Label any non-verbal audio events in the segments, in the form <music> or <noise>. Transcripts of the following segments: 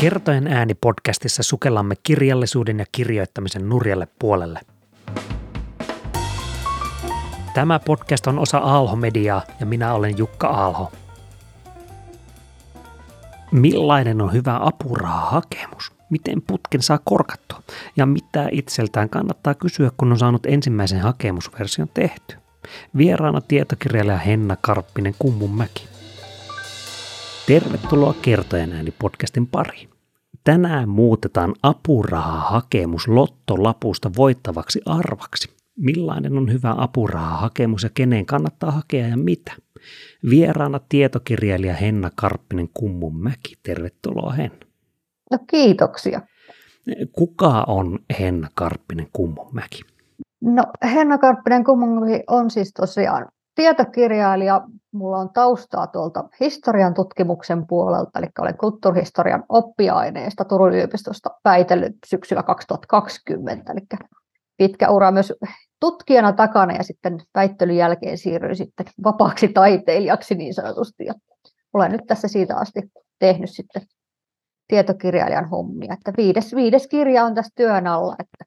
Kertojen ääni podcastissa sukellamme kirjallisuuden ja kirjoittamisen nurjalle puolelle. Tämä podcast on osa Aalho-mediaa ja minä olen Jukka Aalho. Millainen on hyvä apurahahakemus? Miten putken saa korkattua? Ja mitä itseltään kannattaa kysyä, kun on saanut ensimmäisen hakemusversion tehty? Vieraana tietokirjailija Henna Karppinen Kummunmäki. Tervetuloa Kertojen ääni podcastin pariin. Tänään muutetaan apurahahakemus lottolapusta voittavaksi arvaksi. Millainen on hyvä apurahahakemus ja kenen kannattaa hakea ja mitä? Vieraana tietokirjailija Henna Karppinen Kummunmäki. Tervetuloa Henna. No kiitoksia. Kuka on Henna Karppinen Kummunmäki? No Henna Karppinen Kummunmäki on siis tosiaan tietokirjailija. Mulla on taustaa tuolta historian tutkimuksen puolelta, eli olen kulttuurihistorian oppiaineesta Turun yliopistosta väitellyt syksyllä 2020, eli pitkä ura myös tutkijana takana ja sitten väittelyn jälkeen siirryin sitten vapaaksi taiteilijaksi niin sanotusti. Ja olen nyt tässä siitä asti tehnyt sitten tietokirjailijan hommia. Että viides, viides kirja on tässä työn alla, että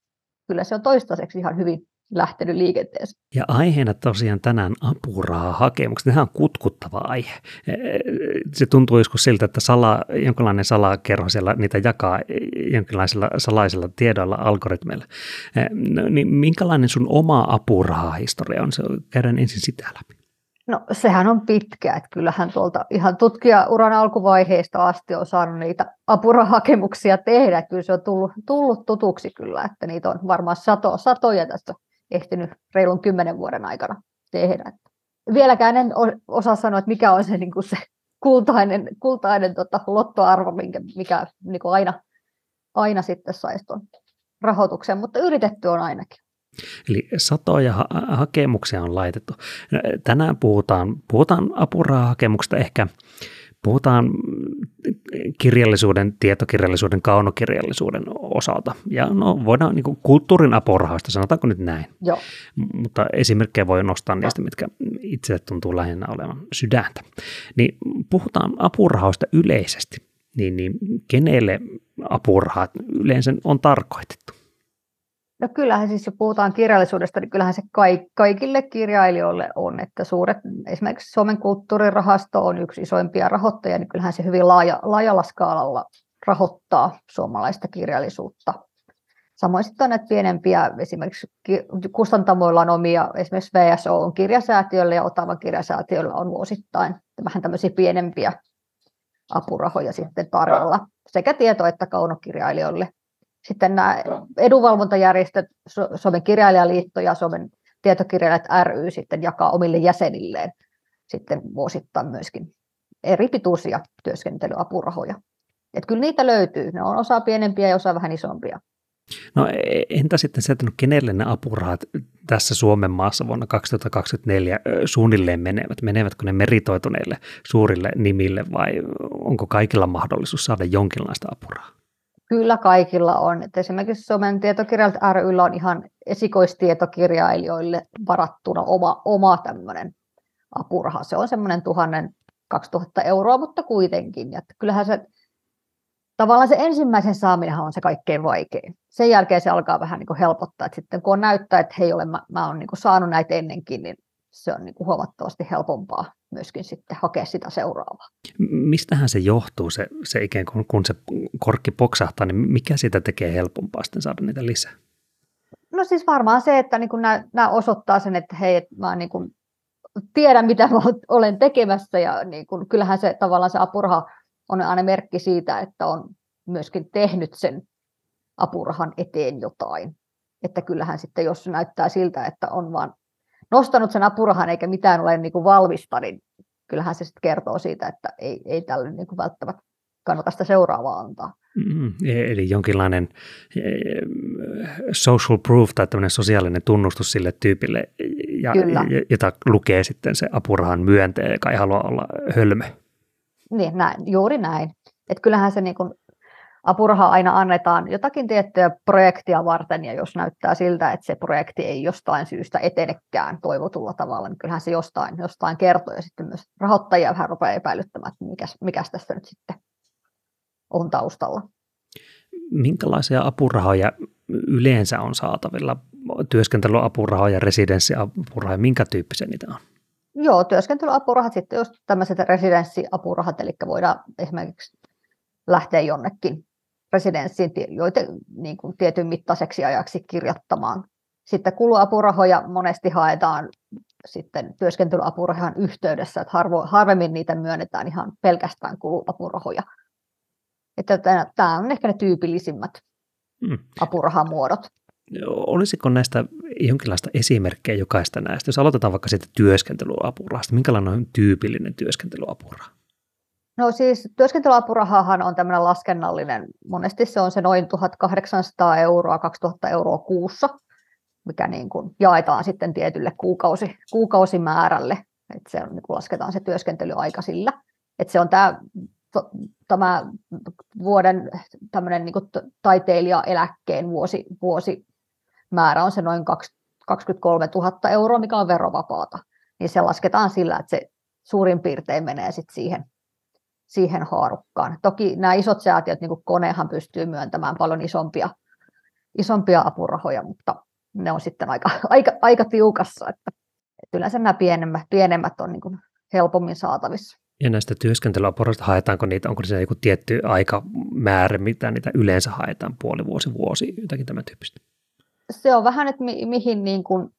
kyllä se on toistaiseksi ihan hyvin lähtenyt liikenteeseen. Ja aiheena tosiaan tänään apurahahakemukset. Nehän on kutkuttava aihe. Se tuntuu joskus siltä, että sala, jonkinlainen salakerho siellä niitä jakaa jonkinlaisilla salaisilla tiedoilla, algoritmeilla. No, niin minkälainen sun oma apurahahistoria on? Se käydään ensin sitä läpi. No sehän on pitkä, että kyllähän tuolta ihan tutkijauran alkuvaiheesta asti on saanut niitä apurahakemuksia tehdä. Kyllä se on tullut, tullut tutuksi kyllä, että niitä on varmaan sato, satoja tästä ehtinyt reilun kymmenen vuoden aikana tehdä. Vieläkään en osaa sanoa, että mikä on se, niin kuin se kultainen, kultainen tota, lottoarvo, minkä, mikä niin kuin aina, aina sitten saisi tuon rahoituksen, mutta yritetty on ainakin. Eli satoja ha- hakemuksia on laitettu. Tänään puhutaan, puhutaan apurahahakemuksesta ehkä Puhutaan kirjallisuuden, tietokirjallisuuden, kaunokirjallisuuden osalta. Ja no, voidaan niin kuin kulttuurin apurahoista, sanotaanko nyt näin. Joo. Mutta esimerkkejä voi nostaa niistä, mitkä itse tuntuu lähinnä olevan sydäntä. Niin puhutaan apurahoista yleisesti. Niin, niin kenelle apurahat yleensä on tarkoitettu? No kyllähän siis, jos puhutaan kirjallisuudesta, niin kyllähän se kaikille kirjailijoille on, että suuret, esimerkiksi Suomen kulttuurirahasto on yksi isoimpia rahoittajia, niin kyllähän se hyvin laaja, laajalla skaalalla rahoittaa suomalaista kirjallisuutta. Samoin sitten on näitä pienempiä, esimerkiksi kustantamoilla on omia, esimerkiksi VSO on kirjasäätiöllä ja Otavan kirjasäätiöllä on vuosittain vähän tämmöisiä pienempiä apurahoja sitten tarjolla sekä tieto- että kaunokirjailijoille sitten nämä edunvalvontajärjestöt, Suomen kirjailijaliitto ja Suomen tietokirjailijat ry sitten jakaa omille jäsenilleen sitten vuosittain myöskin eri pituisia työskentelyapurahoja. Että kyllä niitä löytyy. Ne on osa pienempiä ja osa vähän isompia. No e, entä sitten se, että no kenelle ne apurahat tässä Suomen maassa vuonna 2024 suunnilleen menevät? Menevätkö ne meritoituneille suurille nimille vai onko kaikilla mahdollisuus saada jonkinlaista apurahaa? Kyllä kaikilla on. Et esimerkiksi Suomen tietokirjailijat ryllä on ihan esikoistietokirjailijoille varattuna oma, oma tämmöinen apuraha. Se on semmoinen tuhannen 2000 euroa, mutta kuitenkin. Ja kyllähän se, tavallaan se ensimmäisen saaminen on se kaikkein vaikein. Sen jälkeen se alkaa vähän niin kuin helpottaa. Että sitten kun on näyttää, että hei, olen, mä, mä olen niin saanut näitä ennenkin, niin se on niin kuin huomattavasti helpompaa myöskin sitten hakea sitä seuraavaa. Mistähän se johtuu, se, se ikään kuin kun se korkki poksahtaa, niin mikä sitä tekee helpompaa sitten saada niitä lisää? No siis varmaan se, että niin nämä, nämä osoittaa sen, että hei, että mä niin kuin tiedän mitä mä olen tekemässä ja niin kuin, kyllähän se tavallaan se apuraha on aina merkki siitä, että on myöskin tehnyt sen apurahan eteen jotain. Että kyllähän sitten, jos näyttää siltä, että on vaan nostanut sen apurahan eikä mitään ole niin kuin valmista, niin kyllähän se sitten kertoo siitä, että ei, ei tälle niin kuin välttämättä kannata sitä seuraavaa antaa. Mm, eli jonkinlainen e, social proof tai tämmöinen sosiaalinen tunnustus sille tyypille, ja, jota lukee sitten se apurahan myöntäjä, joka ei halua olla hölmö. Niin, näin, juuri näin. Et kyllähän se niin kuin apuraha aina annetaan jotakin tiettyä projektia varten, ja jos näyttää siltä, että se projekti ei jostain syystä etenekään toivotulla tavalla, niin kyllähän se jostain, jostain kertoo, ja sitten myös rahoittajia vähän rupeaa epäilyttämään, että mikäs, mikäs tässä nyt sitten on taustalla. Minkälaisia apurahoja yleensä on saatavilla? Työskentelyapurahoja, residenssiapurahoja, minkä tyyppisiä niitä on? Joo, työskentelyapurahat, sitten just tämmöiset residenssiapurahat, eli voidaan esimerkiksi lähteä jonnekin residenssiin joita, niin kuin tietyn mittaiseksi ajaksi kirjoittamaan. Sitten kuluapurahoja monesti haetaan sitten työskentelyapurahan yhteydessä, että harvo, harvemmin niitä myönnetään ihan pelkästään kuluapurahoja. Että tämä on ehkä ne tyypillisimmät hmm. apurahamuodot. Olisiko näistä jonkinlaista esimerkkejä jokaista näistä? Jos aloitetaan vaikka siitä työskentelyapurahasta, minkälainen on tyypillinen työskentelyapuraha? No siis työskentelyapurahahan on tämmöinen laskennallinen, monesti se on se noin 1800 euroa, 2000 euroa kuussa, mikä niin kuin jaetaan sitten tietylle kuukausi, kuukausimäärälle, että se on, niin lasketaan se työskentelyaika sillä. Että se on tämä, tämä vuoden tämmöinen niin taiteilijaeläkkeen vuosi, vuosimäärä on se noin 23 000 euroa, mikä on verovapaata. Niin se lasketaan sillä, että se suurin piirtein menee sitten siihen siihen haarukkaan. Toki nämä isot säätiöt, niin kuin konehan pystyy myöntämään paljon isompia, isompia apurahoja, mutta ne on sitten aika, <laughs> aika, aika tiukassa. Että, että yleensä nämä pienemmät, pienemmät on niin kuin helpommin saatavissa. Ja näistä työskentelyapurahoista haetaanko niitä, onko se joku tietty aikamäärä, mitä niitä yleensä haetaan, puoli vuosi, vuosi, jotakin tämän tyyppistä? Se on vähän, että mi- mihin niin kuin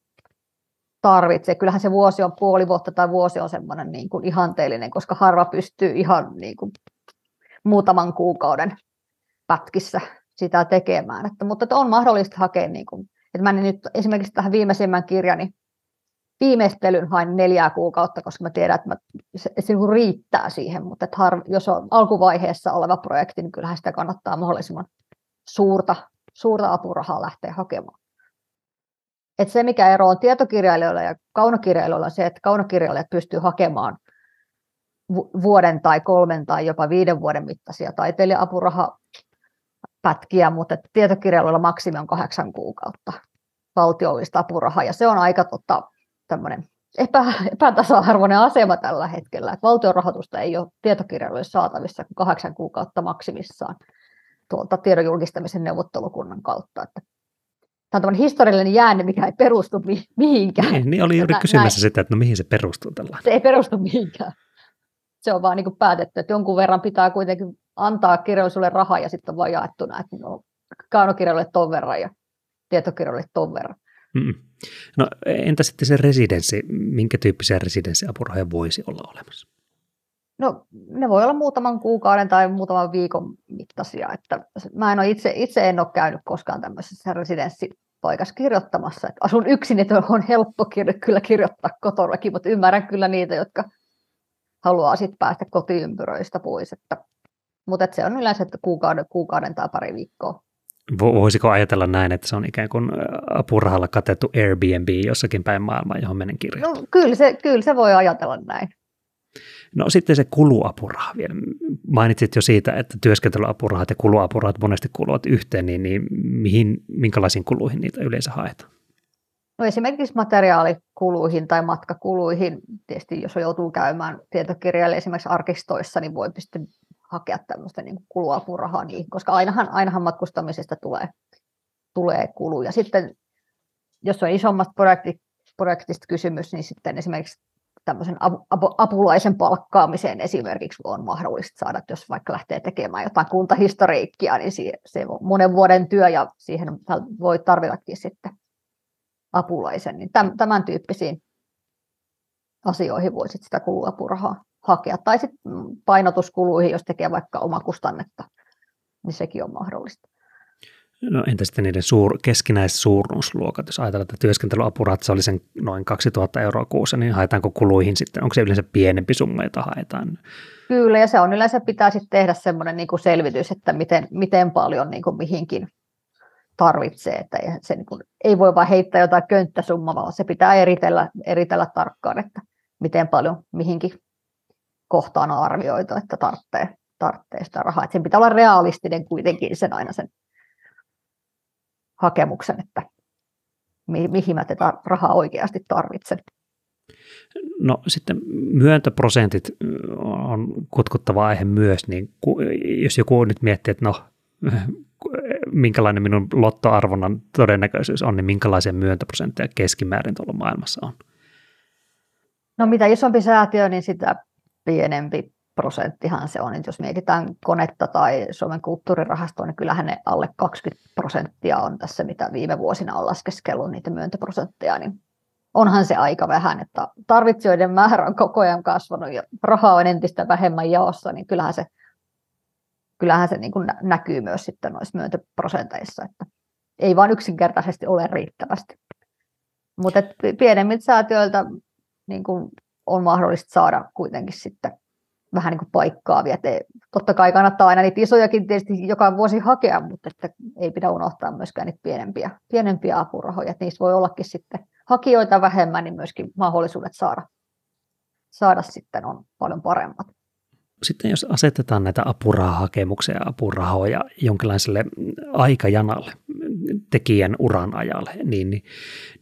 tarvitsee. Kyllähän se vuosi on puoli vuotta tai vuosi on semmoinen niin kuin ihanteellinen, koska harva pystyy ihan niin kuin muutaman kuukauden pätkissä sitä tekemään. Että, mutta että on mahdollista hakea, niin kuin, että mä nyt esimerkiksi tähän viimeisimmän kirjani viimeistelyn hain neljää kuukautta, koska mä tiedän, että mä, se, se niin riittää siihen, mutta että har, jos on alkuvaiheessa oleva projekti, niin kyllähän sitä kannattaa mahdollisimman suurta, suurta apurahaa lähteä hakemaan. Et se, mikä ero on tietokirjailijoilla ja kaunokirjailijoilla, on se, että kaunokirjailijat pystyy hakemaan vuoden tai kolmen tai jopa viiden vuoden mittaisia taiteilija-apurahapätkiä, mutta tietokirjailijoilla maksimi on kahdeksan kuukautta valtiollista apurahaa, ja se on aika tota, tämmöinen epä, epätasa-arvoinen asema tällä hetkellä, että valtion rahoitusta ei ole tietokirjailijoille saatavissa kuin kahdeksan kuukautta maksimissaan tuolta tiedon julkistamisen neuvottelukunnan kautta, että tämä on historiallinen jäänne, mikä ei perustu mi- mihinkään. Niin, niin oli juuri kysymässä näin. sitä, että no mihin se perustuu tällä. Se ei perustu mihinkään. Se on vaan niin kuin päätetty, että jonkun verran pitää kuitenkin antaa kirjallisuudelle rahaa ja sitten on vaan jaettu näitä no, kaunokirjalle ton verran ja tietokirjalle ton verran. Mm. No entä sitten se residenssi, minkä tyyppisiä residenssiapurahoja voisi olla olemassa? No ne voi olla muutaman kuukauden tai muutaman viikon mittaisia. Että mä en ole itse, itse en ole käynyt koskaan tämmöisessä residenssipaikassa kirjoittamassa. Että asun yksin, että on helppo kyllä kirjoittaa kotonakin, mutta ymmärrän kyllä niitä, jotka haluaa sitten päästä kotiympyröistä pois. Että, mutta että se on yleensä että kuukauden, kuukauden tai pari viikkoa. Voisiko ajatella näin, että se on ikään kuin apurahalla katettu Airbnb jossakin päin maailmaa, johon menen kirjoittamaan? No, kyllä, se, kyllä se voi ajatella näin. No sitten se kuluapuraha vielä. Mainitsit jo siitä, että työskentelyapurahat ja kuluapurahat monesti kuluvat yhteen, niin, niin mihin, minkälaisiin kuluihin niitä yleensä haetaan? No esimerkiksi materiaalikuluihin tai matkakuluihin. Tietysti jos joutuu käymään tietokirjalle esimerkiksi arkistoissa, niin voi pystyä hakea tämmöistä niin kuluapurahaa, niin, koska ainahan, ainahan matkustamisesta tulee, tulee kuluja. Sitten jos on isommasta projekti, projektista kysymys, niin sitten esimerkiksi tämmöisen apulaisen palkkaamiseen esimerkiksi on mahdollista saada, jos vaikka lähtee tekemään jotain kuntahistoriikkia, niin se on monen vuoden työ ja siihen voi tarvitakin sitten apulaisen. Niin tämän tyyppisiin asioihin voisit sitä kuluapurahaa hakea. Tai sitten painotuskuluihin, jos tekee vaikka omakustannetta, niin sekin on mahdollista. No entä sitten niiden suur, keskinäissuuruusluokat, jos ajatellaan, että työskentelyapurahat se oli sen noin 2000 euroa kuussa, niin haetaanko kuluihin sitten, onko se yleensä pienempi summa, jota haetaan? Kyllä, ja se on yleensä pitää sitten tehdä semmoinen niin selvitys, että miten, miten paljon niin kuin mihinkin tarvitsee, että se niin kuin, ei voi vain heittää jotain könttäsummaa, vaan se pitää eritellä, eritellä tarkkaan, että miten paljon mihinkin kohtaan on arvioitu, että tarvitsee, tarvitsee sitä rahaa. Että sen pitää olla realistinen kuitenkin sen aina sen hakemuksen, että mi- mihin mä tätä rahaa oikeasti tarvitsen. No sitten myöntöprosentit on kutkuttava aihe myös, niin jos joku nyt miettii, että no <laughs> minkälainen minun lottoarvonnan todennäköisyys on, niin minkälaisia myöntöprosentteja keskimäärin tuolla maailmassa on? No mitä isompi säätiö, niin sitä pienempi prosenttihan se on. Et jos mietitään konetta tai Suomen kulttuurirahastoa, niin kyllähän ne alle 20 prosenttia on tässä, mitä viime vuosina on laskeskellut niitä myöntöprosentteja, niin onhan se aika vähän, että tarvitsijoiden määrä on koko ajan kasvanut ja rahaa on entistä vähemmän jaossa, niin kyllähän se, kyllähän se niin kuin näkyy myös sitten noissa myöntöprosenteissa, että ei vaan yksinkertaisesti ole riittävästi. Mutta pienemmiltä säätiöiltä niin kuin on mahdollista saada kuitenkin sitten vähän niin kuin paikkaavia. Te, totta kai kannattaa aina niitä isojakin tietysti joka vuosi hakea, mutta että ei pidä unohtaa myöskään niitä pienempiä, pienempiä apurahoja. Että niissä voi ollakin sitten hakijoita vähemmän, niin myöskin mahdollisuudet saada, saada sitten on paljon paremmat. Sitten jos asetetaan näitä apurahahakemuksia ja apurahoja jonkinlaiselle aikajanalle, tekijän uran ajalle, niin, niin,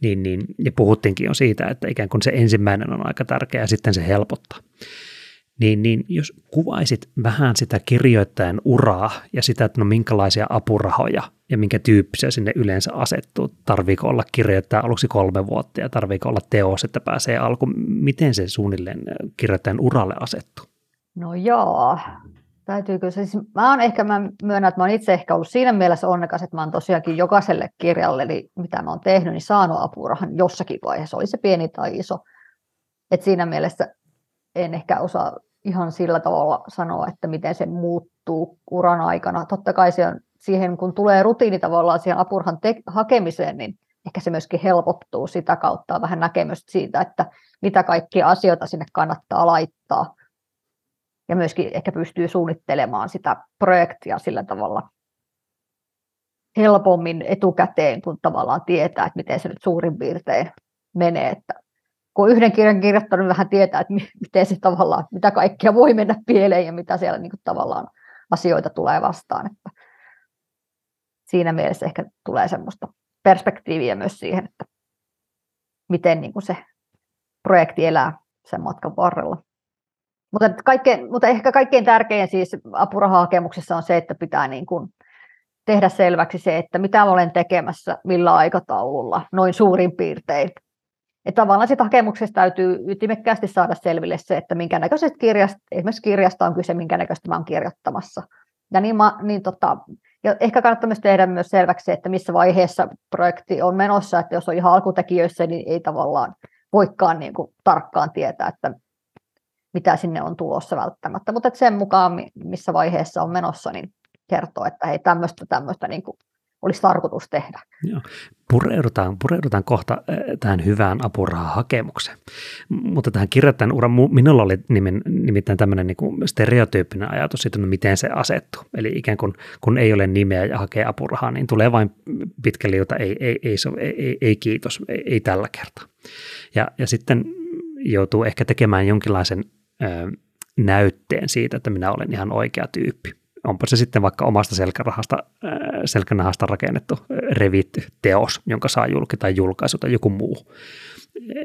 niin, niin, ja puhuttiinkin jo siitä, että ikään kuin se ensimmäinen on aika tärkeä ja sitten se helpottaa. Niin, niin jos kuvaisit vähän sitä kirjoittajan uraa ja sitä, että no minkälaisia apurahoja ja minkä tyyppisiä sinne yleensä asettuu, tarviiko olla kirjoittaja aluksi kolme vuotta ja tarviiko olla teos, että pääsee alku, miten se suunnilleen kirjoittajan uralle asettuu? No joo, täytyykö se, siis mä oon ehkä, mä myönnän, että mä oon itse ehkä ollut siinä mielessä onnekas, että mä oon tosiaankin jokaiselle kirjalle, eli mitä mä oon tehnyt, niin saanut apurahan jossakin vaiheessa, oli se pieni tai iso. Et siinä mielessä en ehkä osaa ihan sillä tavalla sanoa, että miten se muuttuu uran aikana. Totta kai se on, siihen, kun tulee rutiini tavallaan siihen apurhan te- hakemiseen, niin ehkä se myöskin helpottuu sitä kautta vähän näkemystä siitä, että mitä kaikkia asioita sinne kannattaa laittaa. Ja myöskin ehkä pystyy suunnittelemaan sitä projektia sillä tavalla helpommin etukäteen, kun tavallaan tietää, että miten se nyt suurin piirtein menee. Että kun yhden kirjan kirjoittanut, vähän tietää, että miten se tavallaan, mitä kaikkea voi mennä pieleen ja mitä siellä niin kuin tavallaan asioita tulee vastaan. Että siinä mielessä ehkä tulee semmoista perspektiiviä myös siihen, että miten niin kuin se projekti elää sen matkan varrella. Mutta, kaikkein, mutta ehkä kaikkein tärkein siis apurahahakemuksessa on se, että pitää niin kuin tehdä selväksi se, että mitä olen tekemässä, millä aikataululla, noin suurin piirtein. Että tavallaan siitä hakemuksesta täytyy ytimekkäästi saada selville se, että minkä näköisestä kirjasta, esimerkiksi kirjasta on kyse, minkä näköistä mä olen kirjoittamassa. Ja, niin mä, niin tota, ja ehkä kannattaa myös tehdä myös selväksi se, että missä vaiheessa projekti on menossa, että jos on ihan alkutekijöissä, niin ei tavallaan voikaan niin kuin tarkkaan tietää, että mitä sinne on tulossa välttämättä. Mutta sen mukaan, missä vaiheessa on menossa, niin kertoo, että hei, tämmöistä, tämmöistä niin kuin olisi tarkoitus tehdä. Joo. Pureudutaan, pureudutaan kohta äh, tähän hyvään apurahahakemukseen. Mutta tähän kirjoittajan uran, minulla oli nimittäin tämmöinen niin stereotyyppinen ajatus siitä, no miten se asettuu. Eli ikään kuin kun ei ole nimeä ja hakee apurahaa, niin tulee vain pitkä liuta, ei, ei, ei, ei, ei, ei kiitos, ei, ei tällä kertaa. Ja, ja sitten joutuu ehkä tekemään jonkinlaisen ö, näytteen siitä, että minä olen ihan oikea tyyppi onpa se sitten vaikka omasta selkärahasta, äh, selkänahasta rakennettu äh, revitty teos, jonka saa julki tai julkaisu tai joku muu.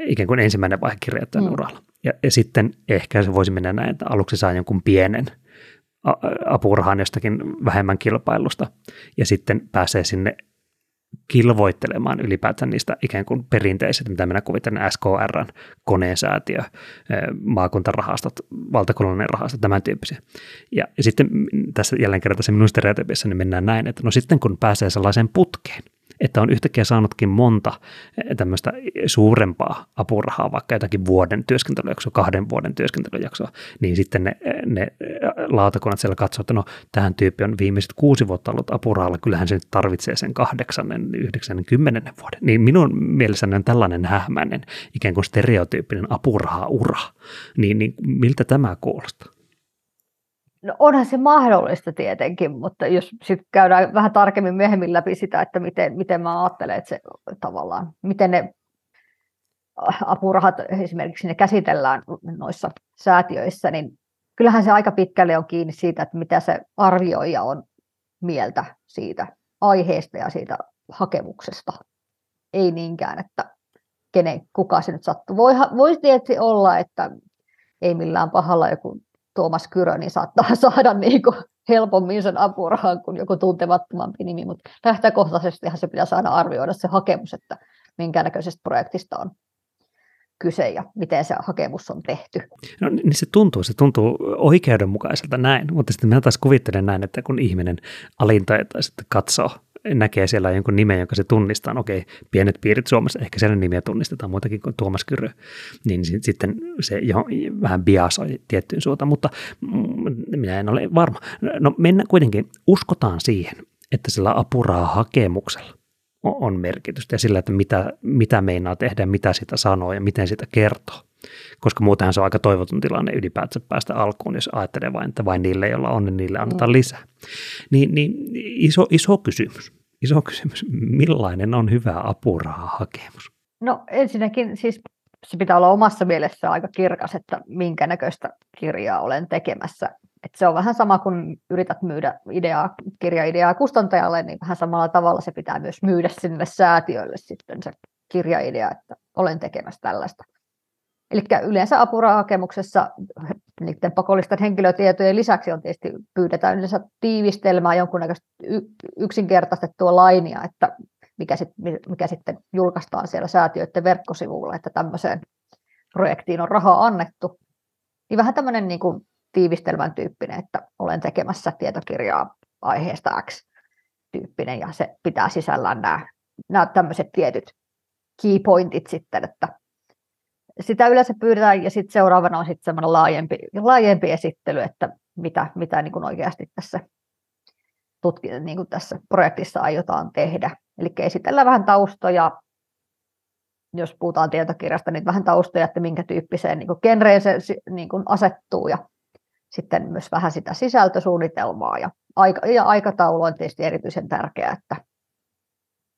Ikään kuin ensimmäinen vaihe kirjoittajan mm. uralla. Ja, ja sitten ehkä se voisi mennä näin, että aluksi saa jonkun pienen apurahan jostakin vähemmän kilpailusta ja sitten pääsee sinne kilvoittelemaan ylipäätään niistä ikään kuin perinteiset, mitä minä kuvittelen SKR, koneensäätiö, maakuntarahastot, valtakunnallinen rahasto, tämän tyyppisiä. Ja, ja sitten tässä jälleen kerran tässä minun stereotypissa niin mennään näin, että no sitten kun pääsee sellaiseen putkeen, että on yhtäkkiä saanutkin monta eh, tämmöistä suurempaa apurahaa, vaikka jotakin vuoden työskentelyjaksoa, kahden vuoden työskentelyjaksoa, niin sitten ne, ne lautakunnat siellä katsoo, että no tähän tyyppi on viimeiset kuusi vuotta ollut apurahalla, kyllähän se nyt tarvitsee sen kahdeksannen, yhdeksännen, kymmenennen vuoden. Niin minun mielessäni on tällainen hähmäinen ikään kuin stereotyyppinen apuraha-ura. Niin, niin miltä tämä kuulostaa? No onhan se mahdollista tietenkin, mutta jos sitten käydään vähän tarkemmin myöhemmin läpi sitä, että miten, miten mä ajattelen, että se tavallaan, miten ne apurahat esimerkiksi ne käsitellään noissa säätiöissä, niin kyllähän se aika pitkälle on kiinni siitä, että mitä se arvioija on mieltä siitä aiheesta ja siitä hakemuksesta. Ei niinkään, että kenen, kuka se nyt sattuu. Voi, voisi tietysti olla, että ei millään pahalla joku Tuomas Kyrö, niin saattaa <laughs> saada niin kuin helpommin sen apurahan kuin joku tuntemattomampi nimi, mutta lähtökohtaisestihan se pitää saada arvioida se hakemus, että minkä näköisestä projektista on kyse ja miten se hakemus on tehty. No niin se tuntuu, se tuntuu oikeudenmukaiselta näin, mutta sitten mä taas kuvittelen näin, että kun ihminen alinta sitten katsoo näkee siellä jonkun nimen, jonka se tunnistaa. No okei, pienet piirit Suomessa, ehkä siellä nimiä tunnistetaan muutakin kuin Tuomas Kyrö, niin sitten se jo vähän biasoi tiettyyn suuntaan, mutta mm, minä en ole varma. No mennään kuitenkin, uskotaan siihen, että sillä apuraha-hakemuksella on merkitystä ja sillä, että mitä, mitä meinaa tehdä, mitä sitä sanoo ja miten sitä kertoo. Koska muutenhan se on aika toivotun tilanne ylipäätään päästä alkuun, jos ajattelee vain, että vain niille, joilla on, niin niille annetaan mm. lisää. Niin, niin iso, iso kysymys, iso kysymys, millainen on hyvä apurahahakemus? No ensinnäkin siis se pitää olla omassa mielessä aika kirkas, että minkä näköistä kirjaa olen tekemässä. Et se on vähän sama kuin yrität myydä ideaa, kirjaideaa kustantajalle, niin vähän samalla tavalla se pitää myös myydä sinne säätiöille sitten se kirjaidea, että olen tekemässä tällaista. Eli yleensä apurahakemuksessa niiden pakollisten henkilötietojen lisäksi on tietysti pyydetään yleensä tiivistelmää jonkunnäköistä yksinkertaistettua lainia, että mikä, sit, mikä sitten julkaistaan siellä säätiöiden verkkosivuilla, että tämmöiseen projektiin on rahaa annettu. Niin vähän tämmöinen niin kuin tiivistelmän tyyppinen, että olen tekemässä tietokirjaa aiheesta X tyyppinen ja se pitää sisällään nämä, nämä tämmöiset tietyt key pointit sitten, että sitä yleensä pyydetään ja sitten seuraavana on sitten semmoinen laajempi, laajempi esittely, että mitä, mitä niin kuin oikeasti tässä, tutki, niin kuin tässä projektissa aiotaan tehdä. Eli esitellään vähän taustoja, jos puhutaan tietokirjasta, niin vähän taustoja, että minkä tyyppiseen niin kuin genreen se niin kuin asettuu ja sitten myös vähän sitä sisältösuunnitelmaa ja, aika, ja aikataulu on tietysti erityisen tärkeää, että,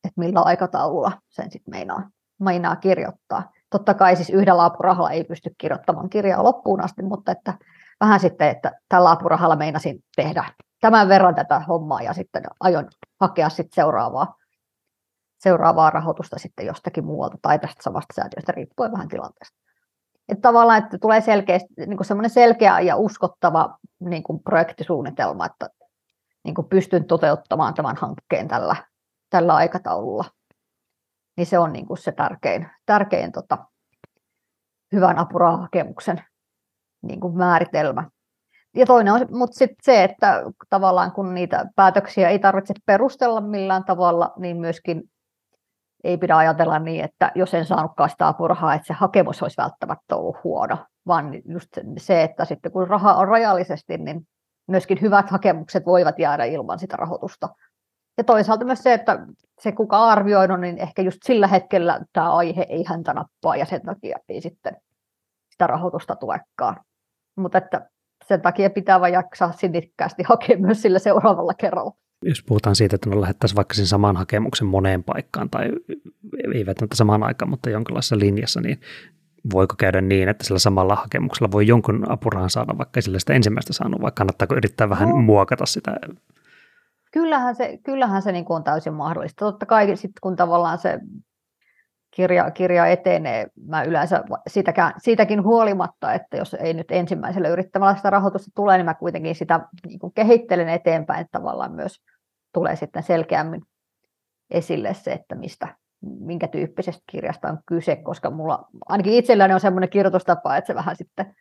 että millä aikataululla sen sitten meinaa, meinaa kirjoittaa. Totta kai siis yhdellä apurahalla ei pysty kirjoittamaan kirjaa loppuun asti, mutta että vähän sitten, että tällä apurahalla meinasin tehdä tämän verran tätä hommaa ja sitten aion hakea sitten seuraavaa, seuraavaa rahoitusta sitten jostakin muualta tai tästä samasta säätiöstä riippuen vähän tilanteesta. Että tavallaan, että tulee selkeästi, niin kuin semmoinen selkeä ja uskottava niin kuin projektisuunnitelma, että niin kuin pystyn toteuttamaan tämän hankkeen tällä, tällä aikataululla niin se on niin kuin se tärkein, tärkein tota, hyvän apurahakemuksen niin kuin määritelmä. Ja toinen on mutta sit se, että tavallaan kun niitä päätöksiä ei tarvitse perustella millään tavalla, niin myöskin ei pidä ajatella niin, että jos en saanutkaan sitä apurahaa, että se hakemus olisi välttämättä ollut huono, vaan just se, että sitten kun raha on rajallisesti, niin myöskin hyvät hakemukset voivat jäädä ilman sitä rahoitusta. Ja toisaalta myös se, että se kuka on arvioinut, niin ehkä just sillä hetkellä tämä aihe ei häntä nappaa ja sen takia ei sitten sitä rahoitusta tulekaan. Mutta että sen takia pitää vain jaksaa sinnikkäästi hakea myös sillä seuraavalla kerralla. Jos puhutaan siitä, että no lähettäisiin vaikka sen saman hakemuksen moneen paikkaan tai ei välttämättä samaan aikaan, mutta jonkinlaisessa linjassa, niin voiko käydä niin, että sillä samalla hakemuksella voi jonkun apurahan saada, vaikka ei sillä sitä ensimmäistä saanut, vai kannattaako yrittää vähän no. muokata sitä kyllähän se, kyllähän se niin kuin on täysin mahdollista. Totta kai sitten kun tavallaan se kirja, kirja etenee, mä yleensä siitäkään, siitäkin huolimatta, että jos ei nyt ensimmäisellä yrittämällä sitä rahoitusta tule, niin mä kuitenkin sitä niin kuin kehittelen eteenpäin, tavallaan myös tulee sitten selkeämmin esille se, että mistä, minkä tyyppisestä kirjasta on kyse, koska mulla ainakin itselläni on semmoinen kirjoitustapa, että se vähän sitten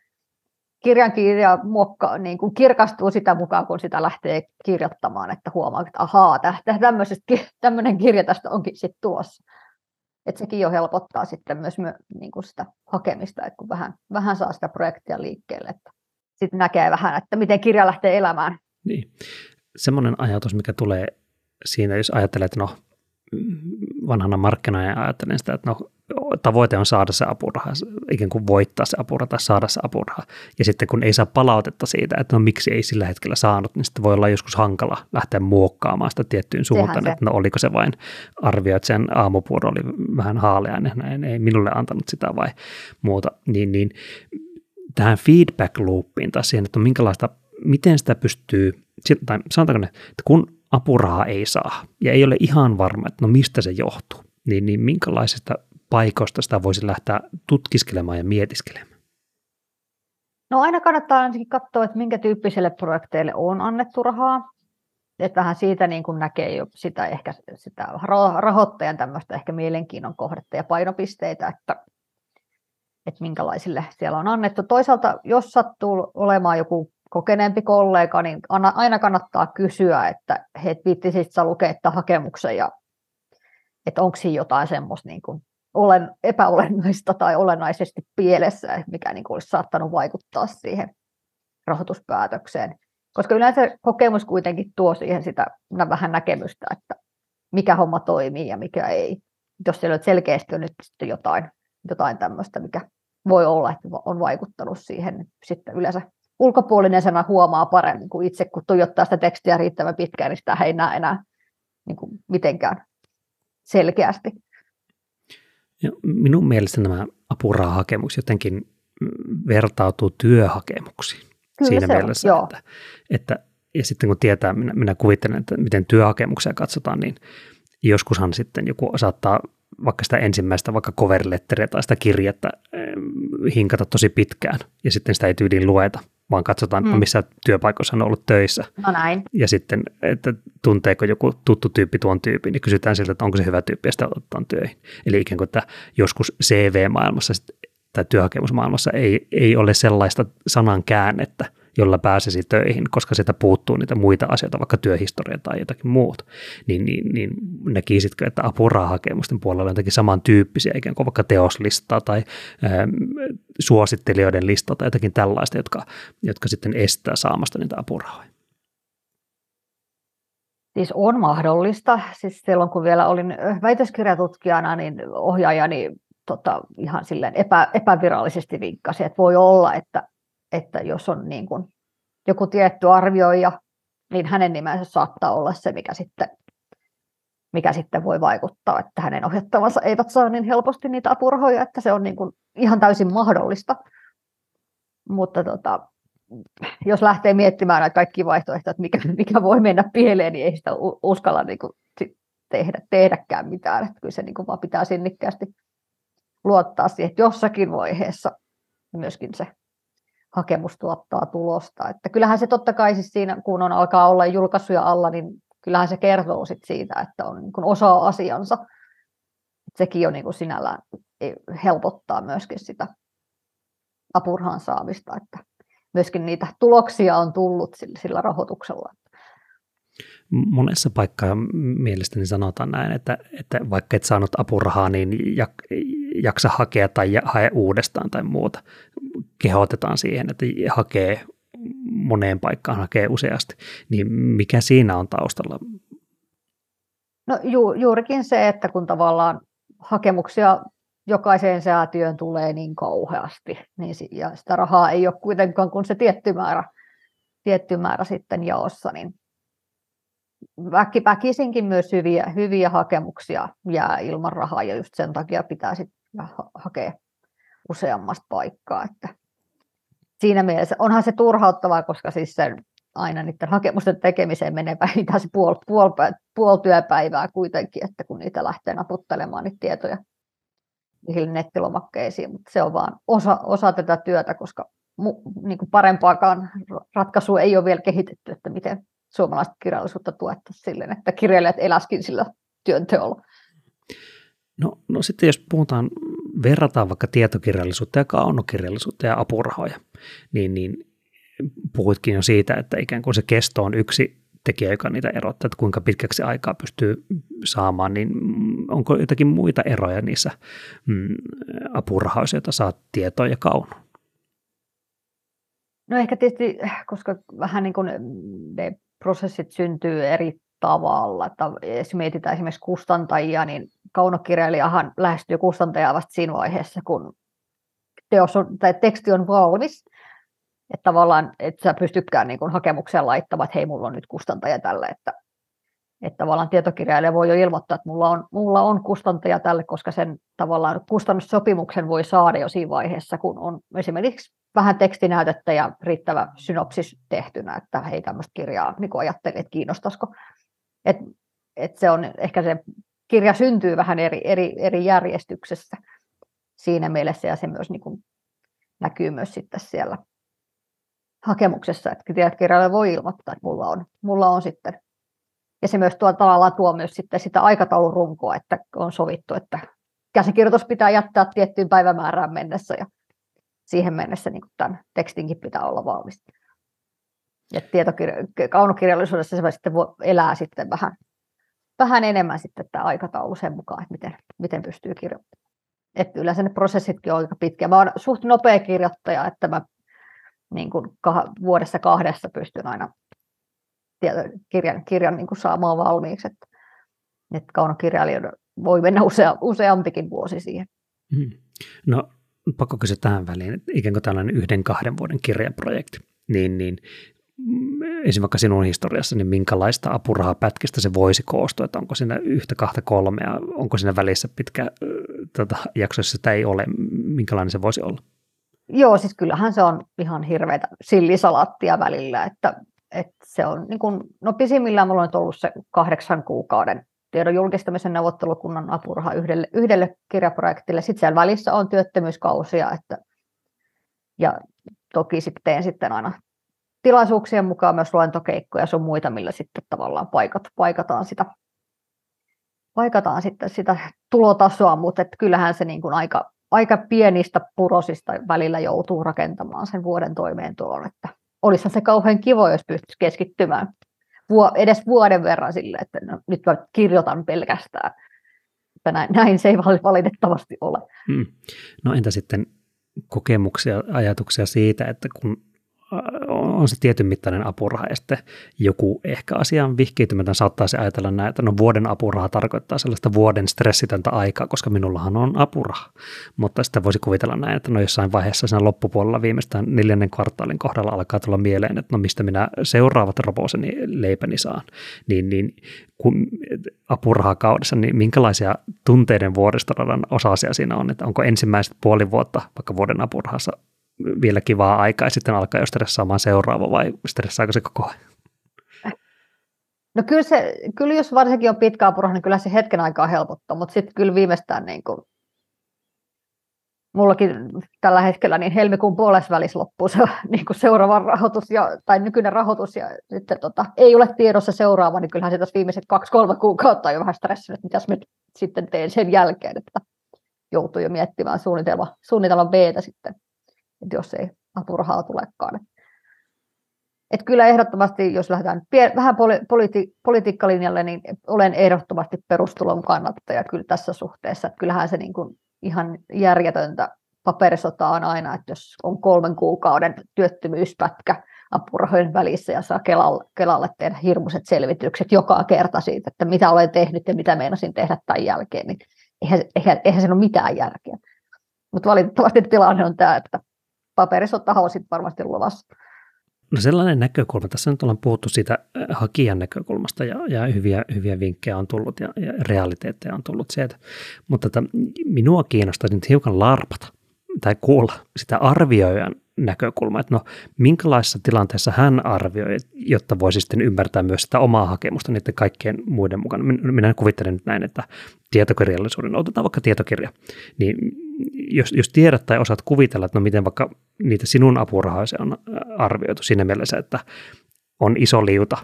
kirjan kirja muokka, niin kuin kirkastuu sitä mukaan, kun sitä lähtee kirjoittamaan, että huomaa, että ahaa, tämmöinen kirja tästä onkin sitten tuossa. Et sekin jo helpottaa sitten myös niin kuin sitä hakemista, että kun vähän, vähän saa sitä projektia liikkeelle, että sitten näkee vähän, että miten kirja lähtee elämään. Niin. Semmoinen ajatus, mikä tulee siinä, jos ajattelee, että no vanhana markkinoija ajattelen sitä, että no, tavoite on saada se apuraha, ikään kuin voittaa se apuraha tai saada se apuraha. Ja sitten kun ei saa palautetta siitä, että no miksi ei sillä hetkellä saanut, niin sitten voi olla joskus hankala lähteä muokkaamaan sitä tiettyyn suuntaan, että no oliko se vain arvio, että sen aamupuoro oli vähän haaleainen, näin ei minulle antanut sitä vai muuta. Niin, niin tähän feedback loopiin tai siihen, että minkälaista, miten sitä pystyy, tai sanotaanko ne, että kun apurahaa ei saa ja ei ole ihan varma, että no mistä se johtuu, niin, niin minkälaisesta paikoista sitä voisi lähteä tutkiskelemaan ja mietiskelemään? No aina kannattaa ainakin katsoa, että minkä tyyppiselle projekteille on annettu rahaa. Että vähän siitä niin kuin näkee jo sitä, ehkä sitä rahoittajan tämmöistä ehkä mielenkiinnon kohdetta ja painopisteitä, että, että minkälaisille siellä on annettu. Toisaalta, jos sattuu olemaan joku kokeneempi kollega, niin aina kannattaa kysyä, että he viittisivät lukea hakemuksen ja että onko siinä jotain semmoista niin kuin olen, epäolennaista tai olennaisesti pielessä, mikä niin kuin olisi saattanut vaikuttaa siihen rahoituspäätökseen. Koska yleensä kokemus kuitenkin tuo siihen sitä vähän näkemystä, että mikä homma toimii ja mikä ei. Jos siellä on selkeästi on nyt sitten jotain, jotain tämmöistä, mikä voi olla, että on vaikuttanut siihen, niin sitten yleensä ulkopuolinen sana huomaa paremmin kuin itse, kun tuijottaa sitä tekstiä riittävän pitkään, niin sitä ei näe enää niin kuin mitenkään selkeästi. Ja minun mielestä nämä apurahahakemukset jotenkin vertautuu työhakemuksiin Kyllä siinä se mielessä, on, että, että ja sitten kun tietää, minä, minä kuvittelen, että miten työhakemuksia katsotaan, niin joskushan sitten joku saattaa vaikka sitä ensimmäistä vaikka cover tai sitä kirjettä hinkata tosi pitkään ja sitten sitä ei tyyliin lueta, vaan katsotaan, mm. missä työpaikoissa on ollut töissä. No näin. Ja sitten, että tunteeko joku tuttu tyyppi tuon tyypin, niin kysytään siltä, että onko se hyvä tyyppi ja sitä otetaan töihin. Eli ikään kuin, että joskus CV-maailmassa tai työhakemusmaailmassa ei, ei ole sellaista sanan käännettä, jolla pääsisi töihin, koska sitä puuttuu niitä muita asioita, vaikka työhistoria tai jotakin muuta, niin, niin, niin näkisitkö, että apurahakemusten puolella on jotakin samantyyppisiä, ikään kuin vaikka teoslistaa tai ää, suosittelijoiden lista tai jotakin tällaista, jotka, jotka sitten estää saamasta niitä apurahoja? Siis on mahdollista. Siis silloin kun vielä olin väitöskirjatutkijana, niin ohjaajani tota, ihan silleen epä, epävirallisesti vinkkasi, että voi olla, että että jos on niin kuin joku tietty arvioija, niin hänen nimensä saattaa olla se, mikä sitten, mikä sitten voi vaikuttaa, että hänen ohjattavansa eivät saa niin helposti niitä apurahoja, että se on niin kuin ihan täysin mahdollista. Mutta tota, jos lähtee miettimään näitä kaikki vaihtoehtoja, että mikä, mikä voi mennä pieleen, niin ei sitä uskalla niin kuin tehdä, tehdäkään mitään. Että kyllä se niin kuin vaan pitää sinnikkäästi luottaa siihen, että jossakin vaiheessa myöskin se hakemus tuottaa tulosta. Että kyllähän se totta kai siis siinä, kun on alkaa olla julkaisuja alla, niin kyllähän se kertoo sit siitä, että on niin osaa asiansa. Et sekin on niin kuin sinällään e, helpottaa myöskin sitä apurhan saamista, että myöskin niitä tuloksia on tullut sillä rahoituksella. Monessa paikkaa mielestäni sanotaan näin, että, että vaikka et saanut apurahaa, niin jaksa hakea tai hae uudestaan tai muuta. Kehotetaan siihen, että hakee moneen paikkaan, hakee useasti. Niin mikä siinä on taustalla? No ju, juurikin se, että kun tavallaan hakemuksia jokaiseen säätiöön tulee niin kauheasti, niin ja sitä rahaa ei ole kuitenkaan kuin se tietty määrä, tietty määrä sitten jaossa, niin väkisinkin myös hyviä, hyviä hakemuksia jää ilman rahaa ja just sen takia pitää sitten ja hakea useammasta paikkaa. Että siinä mielessä onhan se turhauttavaa, koska siis sen aina niiden hakemusten tekemiseen menee vähintään se puol, puol, puol työpäivää kuitenkin, että kun niitä lähtee naputtelemaan niitä tietoja niihin nettilomakkeisiin, mutta se on vaan osa, osa tätä työtä, koska mu, niin kuin parempaakaan ratkaisua ei ole vielä kehitetty, että miten suomalaista kirjallisuutta tuettaisiin silleen, että kirjailijat eläskin sillä työnteolla. No, no sitten jos puhutaan, verrataan vaikka tietokirjallisuutta ja kaunokirjallisuutta ja apurahoja, niin, niin puhuitkin jo siitä, että ikään kuin se kesto on yksi tekijä, joka niitä erottaa, että kuinka pitkäksi aikaa pystyy saamaan, niin onko jotakin muita eroja niissä mm, apurahoissa, joita saat tietoa ja kauno? No ehkä tietysti, koska vähän niin kuin ne prosessit syntyy eri tavalla. Että jos mietitään esimerkiksi kustantajia, niin kaunokirjailijahan lähestyy kustantajaa vasta siinä vaiheessa, kun teos on, tai teksti on valmis. Että tavallaan, että sä pystytkään niin hakemukseen laittamaan, että hei, mulla on nyt kustantaja tälle, että, että tavallaan tietokirjailija voi jo ilmoittaa, että mulla on, mulla on kustantaja tälle, koska sen tavallaan kustannussopimuksen voi saada jo siinä vaiheessa, kun on esimerkiksi vähän tekstinäytettä ja riittävä synopsis tehtynä, että hei tämmöistä kirjaa niin ajattelin, että kiinnostaisiko et, et se on ehkä se kirja syntyy vähän eri, eri, eri järjestyksessä siinä mielessä, ja se myös niin kuin näkyy myös sitten siellä hakemuksessa, että tiedät, kirjailija voi ilmoittaa, että mulla on, mulla on sitten. Ja se myös tuo, tavallaan tuo myös sitten sitä aikataulun runkoa, että on sovittu, että käsikirjoitus pitää jättää tiettyyn päivämäärään mennessä ja siihen mennessä niin tämän tekstinkin pitää olla valmis. Ja tietokirja- kaunokirjallisuudessa se sitten voi elää sitten vähän, vähän enemmän sitten tämä aikataulu sen mukaan, että miten, miten pystyy kirjoittamaan. Että yleensä ne prosessitkin on aika pitkiä. Mä olen suht nopea kirjoittaja, että mä niin kuin kah- vuodessa kahdessa pystyn aina kirjan, kirjan niin kuin saamaan valmiiksi. Että, että kaunokirjailijoiden voi mennä usea, useampikin vuosi siihen. Hmm. No pakko kysyä tähän väliin, ikään kuin tällainen yhden kahden vuoden kirjaprojekti, niin, niin esimerkiksi vaikka sinun historiassa, niin minkälaista apurahapätkistä se voisi koostua, että onko siinä yhtä, kahta, kolmea, onko siinä välissä pitkä tota, jakso, jos sitä ei ole, minkälainen se voisi olla? Joo, siis kyllähän se on ihan hirveätä sillisalaattia välillä, että, että se on niin kuin, no pisimmillään mulla on nyt ollut se kahdeksan kuukauden tiedon julkistamisen neuvottelukunnan apuraha yhdelle, yhdelle kirjaprojektille. Sitten siellä välissä on työttömyyskausia, että, ja toki sitten teen sitten aina tilaisuuksien mukaan myös luentokeikkoja ja sun muita, millä sitten tavallaan paikat, paikataan sitä paikataan sitten sitä tulotasoa, mutta kyllähän se niin kuin aika, aika pienistä purosista välillä joutuu rakentamaan sen vuoden toimeentulon, että olisihan se kauhean kivo, jos pystyisi keskittymään edes vuoden verran sille, että no, nyt mä kirjoitan pelkästään. Että näin, näin se ei valitettavasti ole. Hmm. No entä sitten kokemuksia, ajatuksia siitä, että kun on se tietyn mittainen apuraha ja sitten joku ehkä asian vihkiytymätön saattaa se ajatella näin, että no vuoden apuraha tarkoittaa sellaista vuoden stressitöntä aikaa, koska minullahan on apuraha. Mutta sitten voisi kuvitella näin, että no jossain vaiheessa siinä loppupuolella viimeistään neljännen kvartaalin kohdalla alkaa tulla mieleen, että no mistä minä seuraavat roposeni leipäni saan. Niin, niin kun apurahakaudessa, niin minkälaisia tunteiden vuoristoradan osasia siinä on, että onko ensimmäiset puoli vuotta vaikka vuoden apurahassa vielä kivaa aikaa ja sitten alkaa jo stressaamaan seuraava vai stressaako se koko ajan? No kyllä, se, kyllä jos varsinkin on pitkä apuraha, niin kyllä se hetken aikaa helpottaa, mutta sitten kyllä viimeistään niin kuin, mullakin tällä hetkellä niin helmikuun puolessa välissä loppuu se <laughs> niin kuin seuraava rahoitus ja, tai nykyinen rahoitus ja sitten tota, ei ole tiedossa seuraava, niin kyllähän se tässä viimeiset kaksi-kolme kuukautta on jo vähän stressinyt, että mitäs nyt sitten teen sen jälkeen, että joutuu jo miettimään suunnitelma, suunnitelma b sitten että jos ei apurahaa tulekaan. Et kyllä ehdottomasti, jos lähdetään pie- vähän poli- politi- politiikkalinjalle, niin olen ehdottomasti perustulon kannattaja kyllä tässä suhteessa. Että kyllähän se niin kuin ihan järjetöntä paperisota on aina, että jos on kolmen kuukauden työttömyyspätkä apurahojen välissä ja saa Kelalle, Kelalle tehdä hirmuiset selvitykset joka kerta siitä, että mitä olen tehnyt ja mitä meinasin tehdä tämän jälkeen, niin eihän, eihän, eihän siinä ole mitään järkeä. Mutta valitettavasti tilanne on tämä, että paperisotahan on sitten varmasti luvassa. No sellainen näkökulma, tässä nyt ollaan puhuttu siitä äh, hakijan näkökulmasta ja, ja hyviä, hyviä vinkkejä on tullut ja, ja realiteetteja on tullut sieltä, mutta että minua kiinnostaisi nyt hiukan larpata tai kuulla sitä arvioijan näkökulmaa, että no minkälaisessa tilanteessa hän arvioi, jotta voisi sitten ymmärtää myös sitä omaa hakemusta niiden kaikkien muiden mukana. Minä kuvittelen nyt näin, että tietokirjallisuuden, otetaan vaikka tietokirja, niin jos, jos tiedät tai osaat kuvitella, että no miten vaikka niitä sinun apurahasi on arvioitu siinä mielessä, että on iso liuta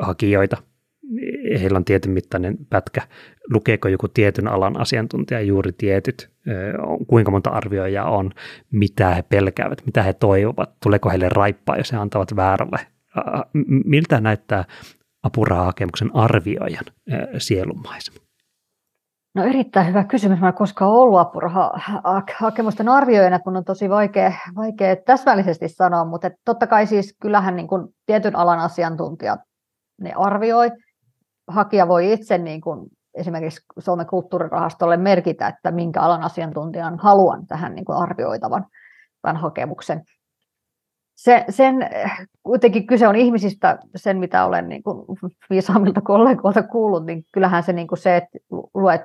hakijoita, heillä on tietyn mittainen pätkä, lukeeko joku tietyn alan asiantuntija juuri tietyt, kuinka monta arvioijaa on, mitä he pelkäävät, mitä he toivovat, tuleeko heille raippaa, jos he antavat väärälle. Miltä näyttää apurahahakemuksen arvioijan sielunmaisema? No erittäin hyvä kysymys. Mä en koskaan ollut apurahakemusten arvioijana, kun on tosi vaikea, vaikea täsmällisesti sanoa, mutta totta kai siis kyllähän niin kuin tietyn alan asiantuntijat ne arvioi. Hakija voi itse niin kuin esimerkiksi Suomen kulttuurirahastolle merkitä, että minkä alan asiantuntijan haluan tähän niin arvioitavan tämän hakemuksen. Se, sen, kuitenkin kyse on ihmisistä, sen mitä olen niin kuin viisaammilta kollegoilta kuullut, niin kyllähän se, niin kuin se että luet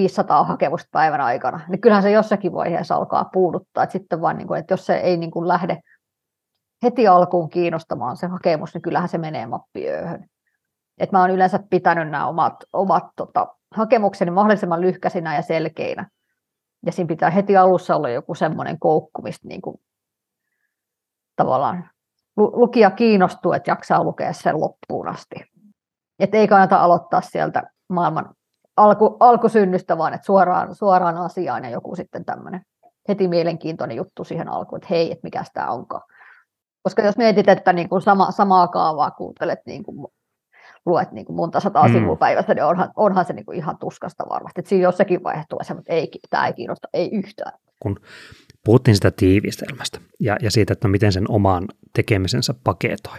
500 hakemusta päivän aikana, niin kyllähän se jossakin vaiheessa alkaa puuduttaa. Että sitten vaan, niin kuin, että jos se ei niin kuin lähde heti alkuun kiinnostamaan se hakemus, niin kyllähän se menee mappiööhön. että mä oon yleensä pitänyt nämä omat, omat tota, hakemukseni mahdollisimman lyhkäisinä ja selkeinä. Ja siinä pitää heti alussa olla joku semmoinen koukku, mistä niin kuin, tavallaan lukija kiinnostuu, että jaksaa lukea sen loppuun asti. Että ei kannata aloittaa sieltä maailman alku, alkusynnystä, vaan että suoraan, suoraan asiaan ja joku sitten tämmöinen heti mielenkiintoinen juttu siihen alkuun, että hei, että mikä tämä onkaan. Koska jos mietit, että niin kuin sama, samaa kaavaa kuuntelet, niin kuin luet niin kuin monta sataa mm. sivua päivässä, niin onhan, onhan se niin kuin ihan tuskasta varmasti. Että siinä jossakin vaiheessa tulee se, että ei, tämä ei kiinnosta, ei yhtään. Kun puhuttiin sitä tiivistelmästä ja, ja siitä, että miten sen oman tekemisensä paketoi.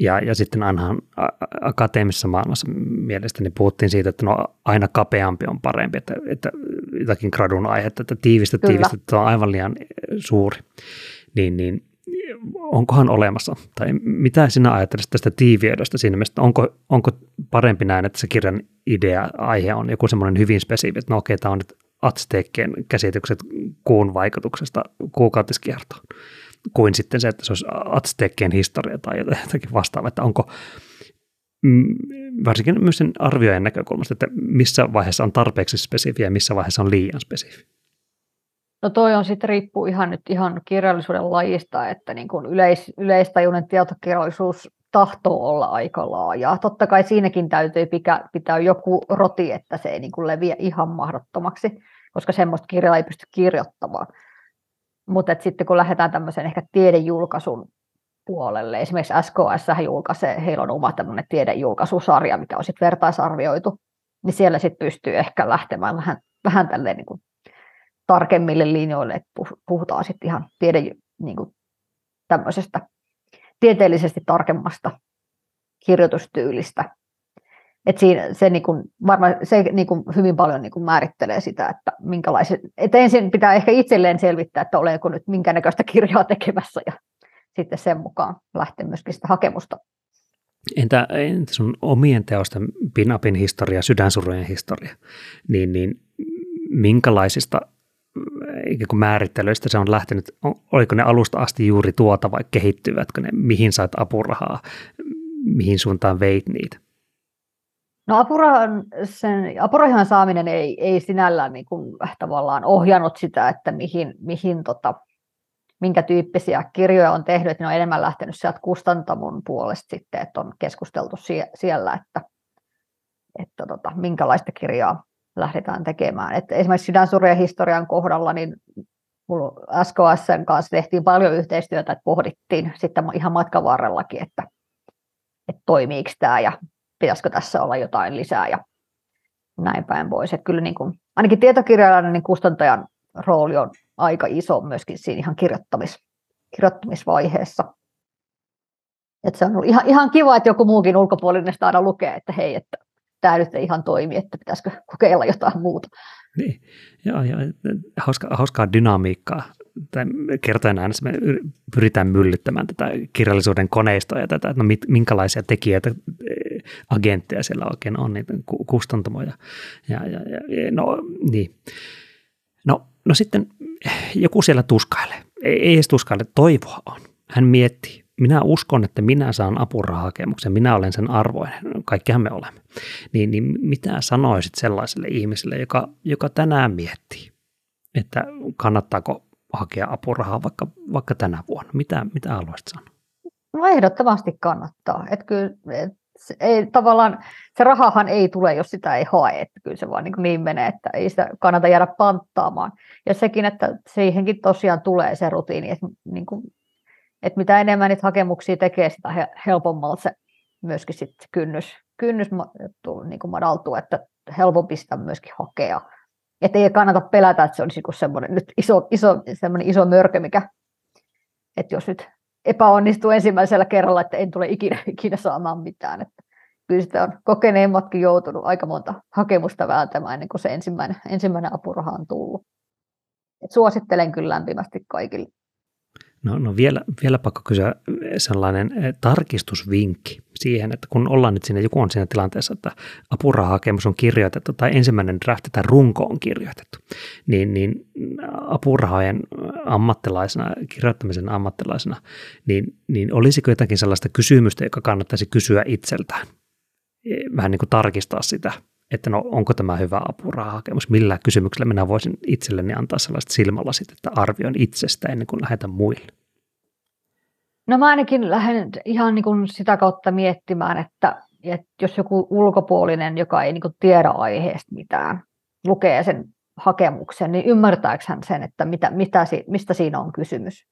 Ja, ja sitten ainahan akateemisessa maailmassa mielestäni puhuttiin siitä, että no aina kapeampi on parempi, että, että jotakin gradun aihetta, että tiivistä tiivistä on aivan liian suuri. Niin, niin onkohan olemassa, tai mitä sinä ajattelet tästä tiiviydestä siinä mielessä, onko, onko parempi näin, että se kirjan idea, aihe on joku semmoinen hyvin spesifi, että no okei, tämä on nyt Aztekkien käsitykset kuun vaikutuksesta kuukautiskiertoon, kuin sitten se, että se olisi Aztekkien historia tai jotakin vastaavaa, että onko mm, varsinkin myös sen arvioijan näkökulmasta, että missä vaiheessa on tarpeeksi spesifiä ja missä vaiheessa on liian spesifi. No toi on sitten riippuu ihan nyt ihan kirjallisuuden lajista, että niin kuin yleis, yleistajuinen tietokirjallisuus tahtoo olla aika laajaa. Totta kai siinäkin täytyy pitää, pitää joku roti, että se ei niin kuin leviä ihan mahdottomaksi, koska semmoista kirjaa ei pysty kirjoittamaan. Mutta sitten kun lähdetään tämmöisen ehkä tiedejulkaisun puolelle, esimerkiksi SKS julkaisee, heillä on oma tämmöinen tiedejulkaisusarja, mikä on sitten vertaisarvioitu, niin siellä sitten pystyy ehkä lähtemään vähän, vähän tälleen niin kuin tarkemmille linjoille, että puhutaan sitten ihan tiede, niin kuin tämmöisestä tieteellisesti tarkemmasta kirjoitustyylistä. Et siinä, se, niin kuin, varmaan, se niin kuin hyvin paljon niin kuin määrittelee sitä, että minkälaiset, että ensin pitää ehkä itselleen selvittää, että olenko nyt minkä näköistä kirjaa tekemässä ja sitten sen mukaan lähteä myöskin sitä hakemusta. Entä, entä sun omien teosten pinapin historia, sydänsurujen historia, niin, niin minkälaisista ikään kuin määrittelyistä se on lähtenyt, oliko ne alusta asti juuri tuota vai kehittyvätkö ne, mihin sait apurahaa, mihin suuntaan veit niitä? No apurahan, sen, apurahan saaminen ei, ei sinällään niin kuin, tavallaan ohjannut sitä, että mihin, mihin tota, minkä tyyppisiä kirjoja on tehnyt, että ne on enemmän lähtenyt sieltä kustantamon puolesta sitten, että on keskusteltu sie, siellä, että, että tota, minkälaista kirjaa lähdetään tekemään. Että esimerkiksi sydänsurien historian kohdalla, niin SKSn kanssa tehtiin paljon yhteistyötä, että pohdittiin sitten ihan matkan varrellakin, että, että toimiiko tämä ja pitäisikö tässä olla jotain lisää ja näin päin pois. Että kyllä niin kuin, ainakin tietokirjailijan niin kustantajan rooli on aika iso myöskin siinä ihan kirjoittamis, kirjoittamisvaiheessa. Että se on ollut ihan, ihan kiva, että joku muukin ulkopuolinen sitä aina lukee, että hei, että tämä nyt ei ihan toimi, että pitäisikö kokeilla jotain muuta. Niin, joo, joo. Hauska, hauskaa dynamiikkaa. Kertojen äänessä me pyritään myllyttämään tätä kirjallisuuden koneistoa ja tätä, että no mit, minkälaisia tekijöitä, agentteja siellä oikein on, niitä kustantamoja. Ja, ja, ja, no, niin. no, no sitten joku siellä tuskailee. Ei, ei edes tuskaile, toivoa on. Hän miettii, minä uskon, että minä saan apurahakemuksen, minä olen sen arvoinen, kaikkihan me olemme. Niin, niin mitä sanoisit sellaiselle ihmiselle, joka, joka tänään miettii, että kannattaako hakea apurahaa vaikka, vaikka tänä vuonna? Mitä, mitä haluaisit sanoa? No ehdottomasti kannattaa. Että kyllä, et se, ei, tavallaan se rahahan ei tule, jos sitä ei hae, että kyllä se vaan niin, niin menee, että ei sitä kannata jäädä panttaamaan. Ja sekin, että siihenkin tosiaan tulee se rutiini, että niin kuin että mitä enemmän niitä hakemuksia tekee, sitä helpommalta se myöskin sit kynnys, kynnys niin kuin madaltuu, että helpompi sitä myöskin hakea. Että ei kannata pelätä, että se olisi semmoinen nyt iso, iso, semmoinen iso mörkö, mikä, että jos nyt epäonnistuu ensimmäisellä kerralla, että en tule ikinä, <laughs> ikinä saamaan mitään. Että kyllä sitä on kokeneemmatkin joutunut aika monta hakemusta vääntämään ennen kuin se ensimmäinen, ensimmäinen apuraha on tullut. Et suosittelen kyllä lämpimästi kaikille. No, no vielä, vielä pakko kysyä sellainen eh, tarkistusvinkki siihen, että kun ollaan nyt siinä, joku on siinä tilanteessa, että apurahahakemus on kirjoitettu tai ensimmäinen draft tai runko on kirjoitettu, niin, niin apurahojen ammattilaisena, kirjoittamisen ammattilaisena, niin, niin olisiko jotakin sellaista kysymystä, joka kannattaisi kysyä itseltään? vähän niin kuin tarkistaa sitä, että no onko tämä hyvä apurahahakemus, millä kysymyksellä minä voisin itselleni antaa sellaiset silmälasit, että arvioin itsestä ennen kuin lähetän muille. No mä ainakin lähden ihan niin kuin sitä kautta miettimään, että, että jos joku ulkopuolinen, joka ei niin kuin tiedä aiheesta mitään, lukee sen hakemuksen, niin ymmärtääkö hän sen, että mitä, mitä, mistä siinä on kysymys?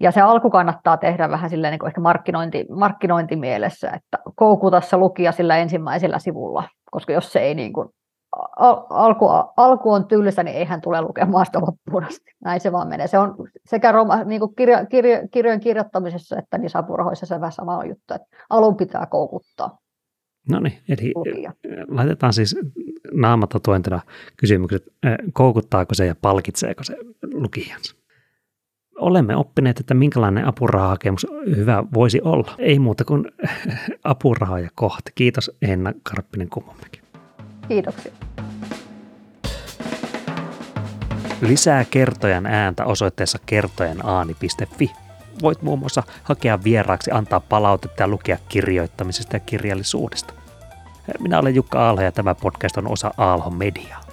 Ja se alku kannattaa tehdä vähän silleen niin kuin ehkä markkinointi, markkinointimielessä, että koukuta se lukija sillä ensimmäisellä sivulla, koska jos se ei niin kuin, al, alku, alku on tylsä, niin ei hän tule lukemaan sitä loppuun asti. Näin se vaan menee. Se on sekä roma, niin kuin kirja, kirja, kirjojen kirjoittamisessa että niissä apurahoissa se vähän sama juttu, että alun pitää koukuttaa. No niin, eli lukija. laitetaan siis naamatatuointina kysymykset, koukuttaako se ja palkitseeko se lukijansa? olemme oppineet, että minkälainen apurahahakemus hyvä voisi olla. Ei muuta kuin apuraha ja kohti. Kiitos Enna Karppinen Kumomäki. Kiitoksia. Lisää kertojan ääntä osoitteessa kertojenaani.fi. Voit muun muassa hakea vieraaksi, antaa palautetta ja lukea kirjoittamisesta ja kirjallisuudesta. Minä olen Jukka Aalho ja tämä podcast on osa Aalho Mediaa.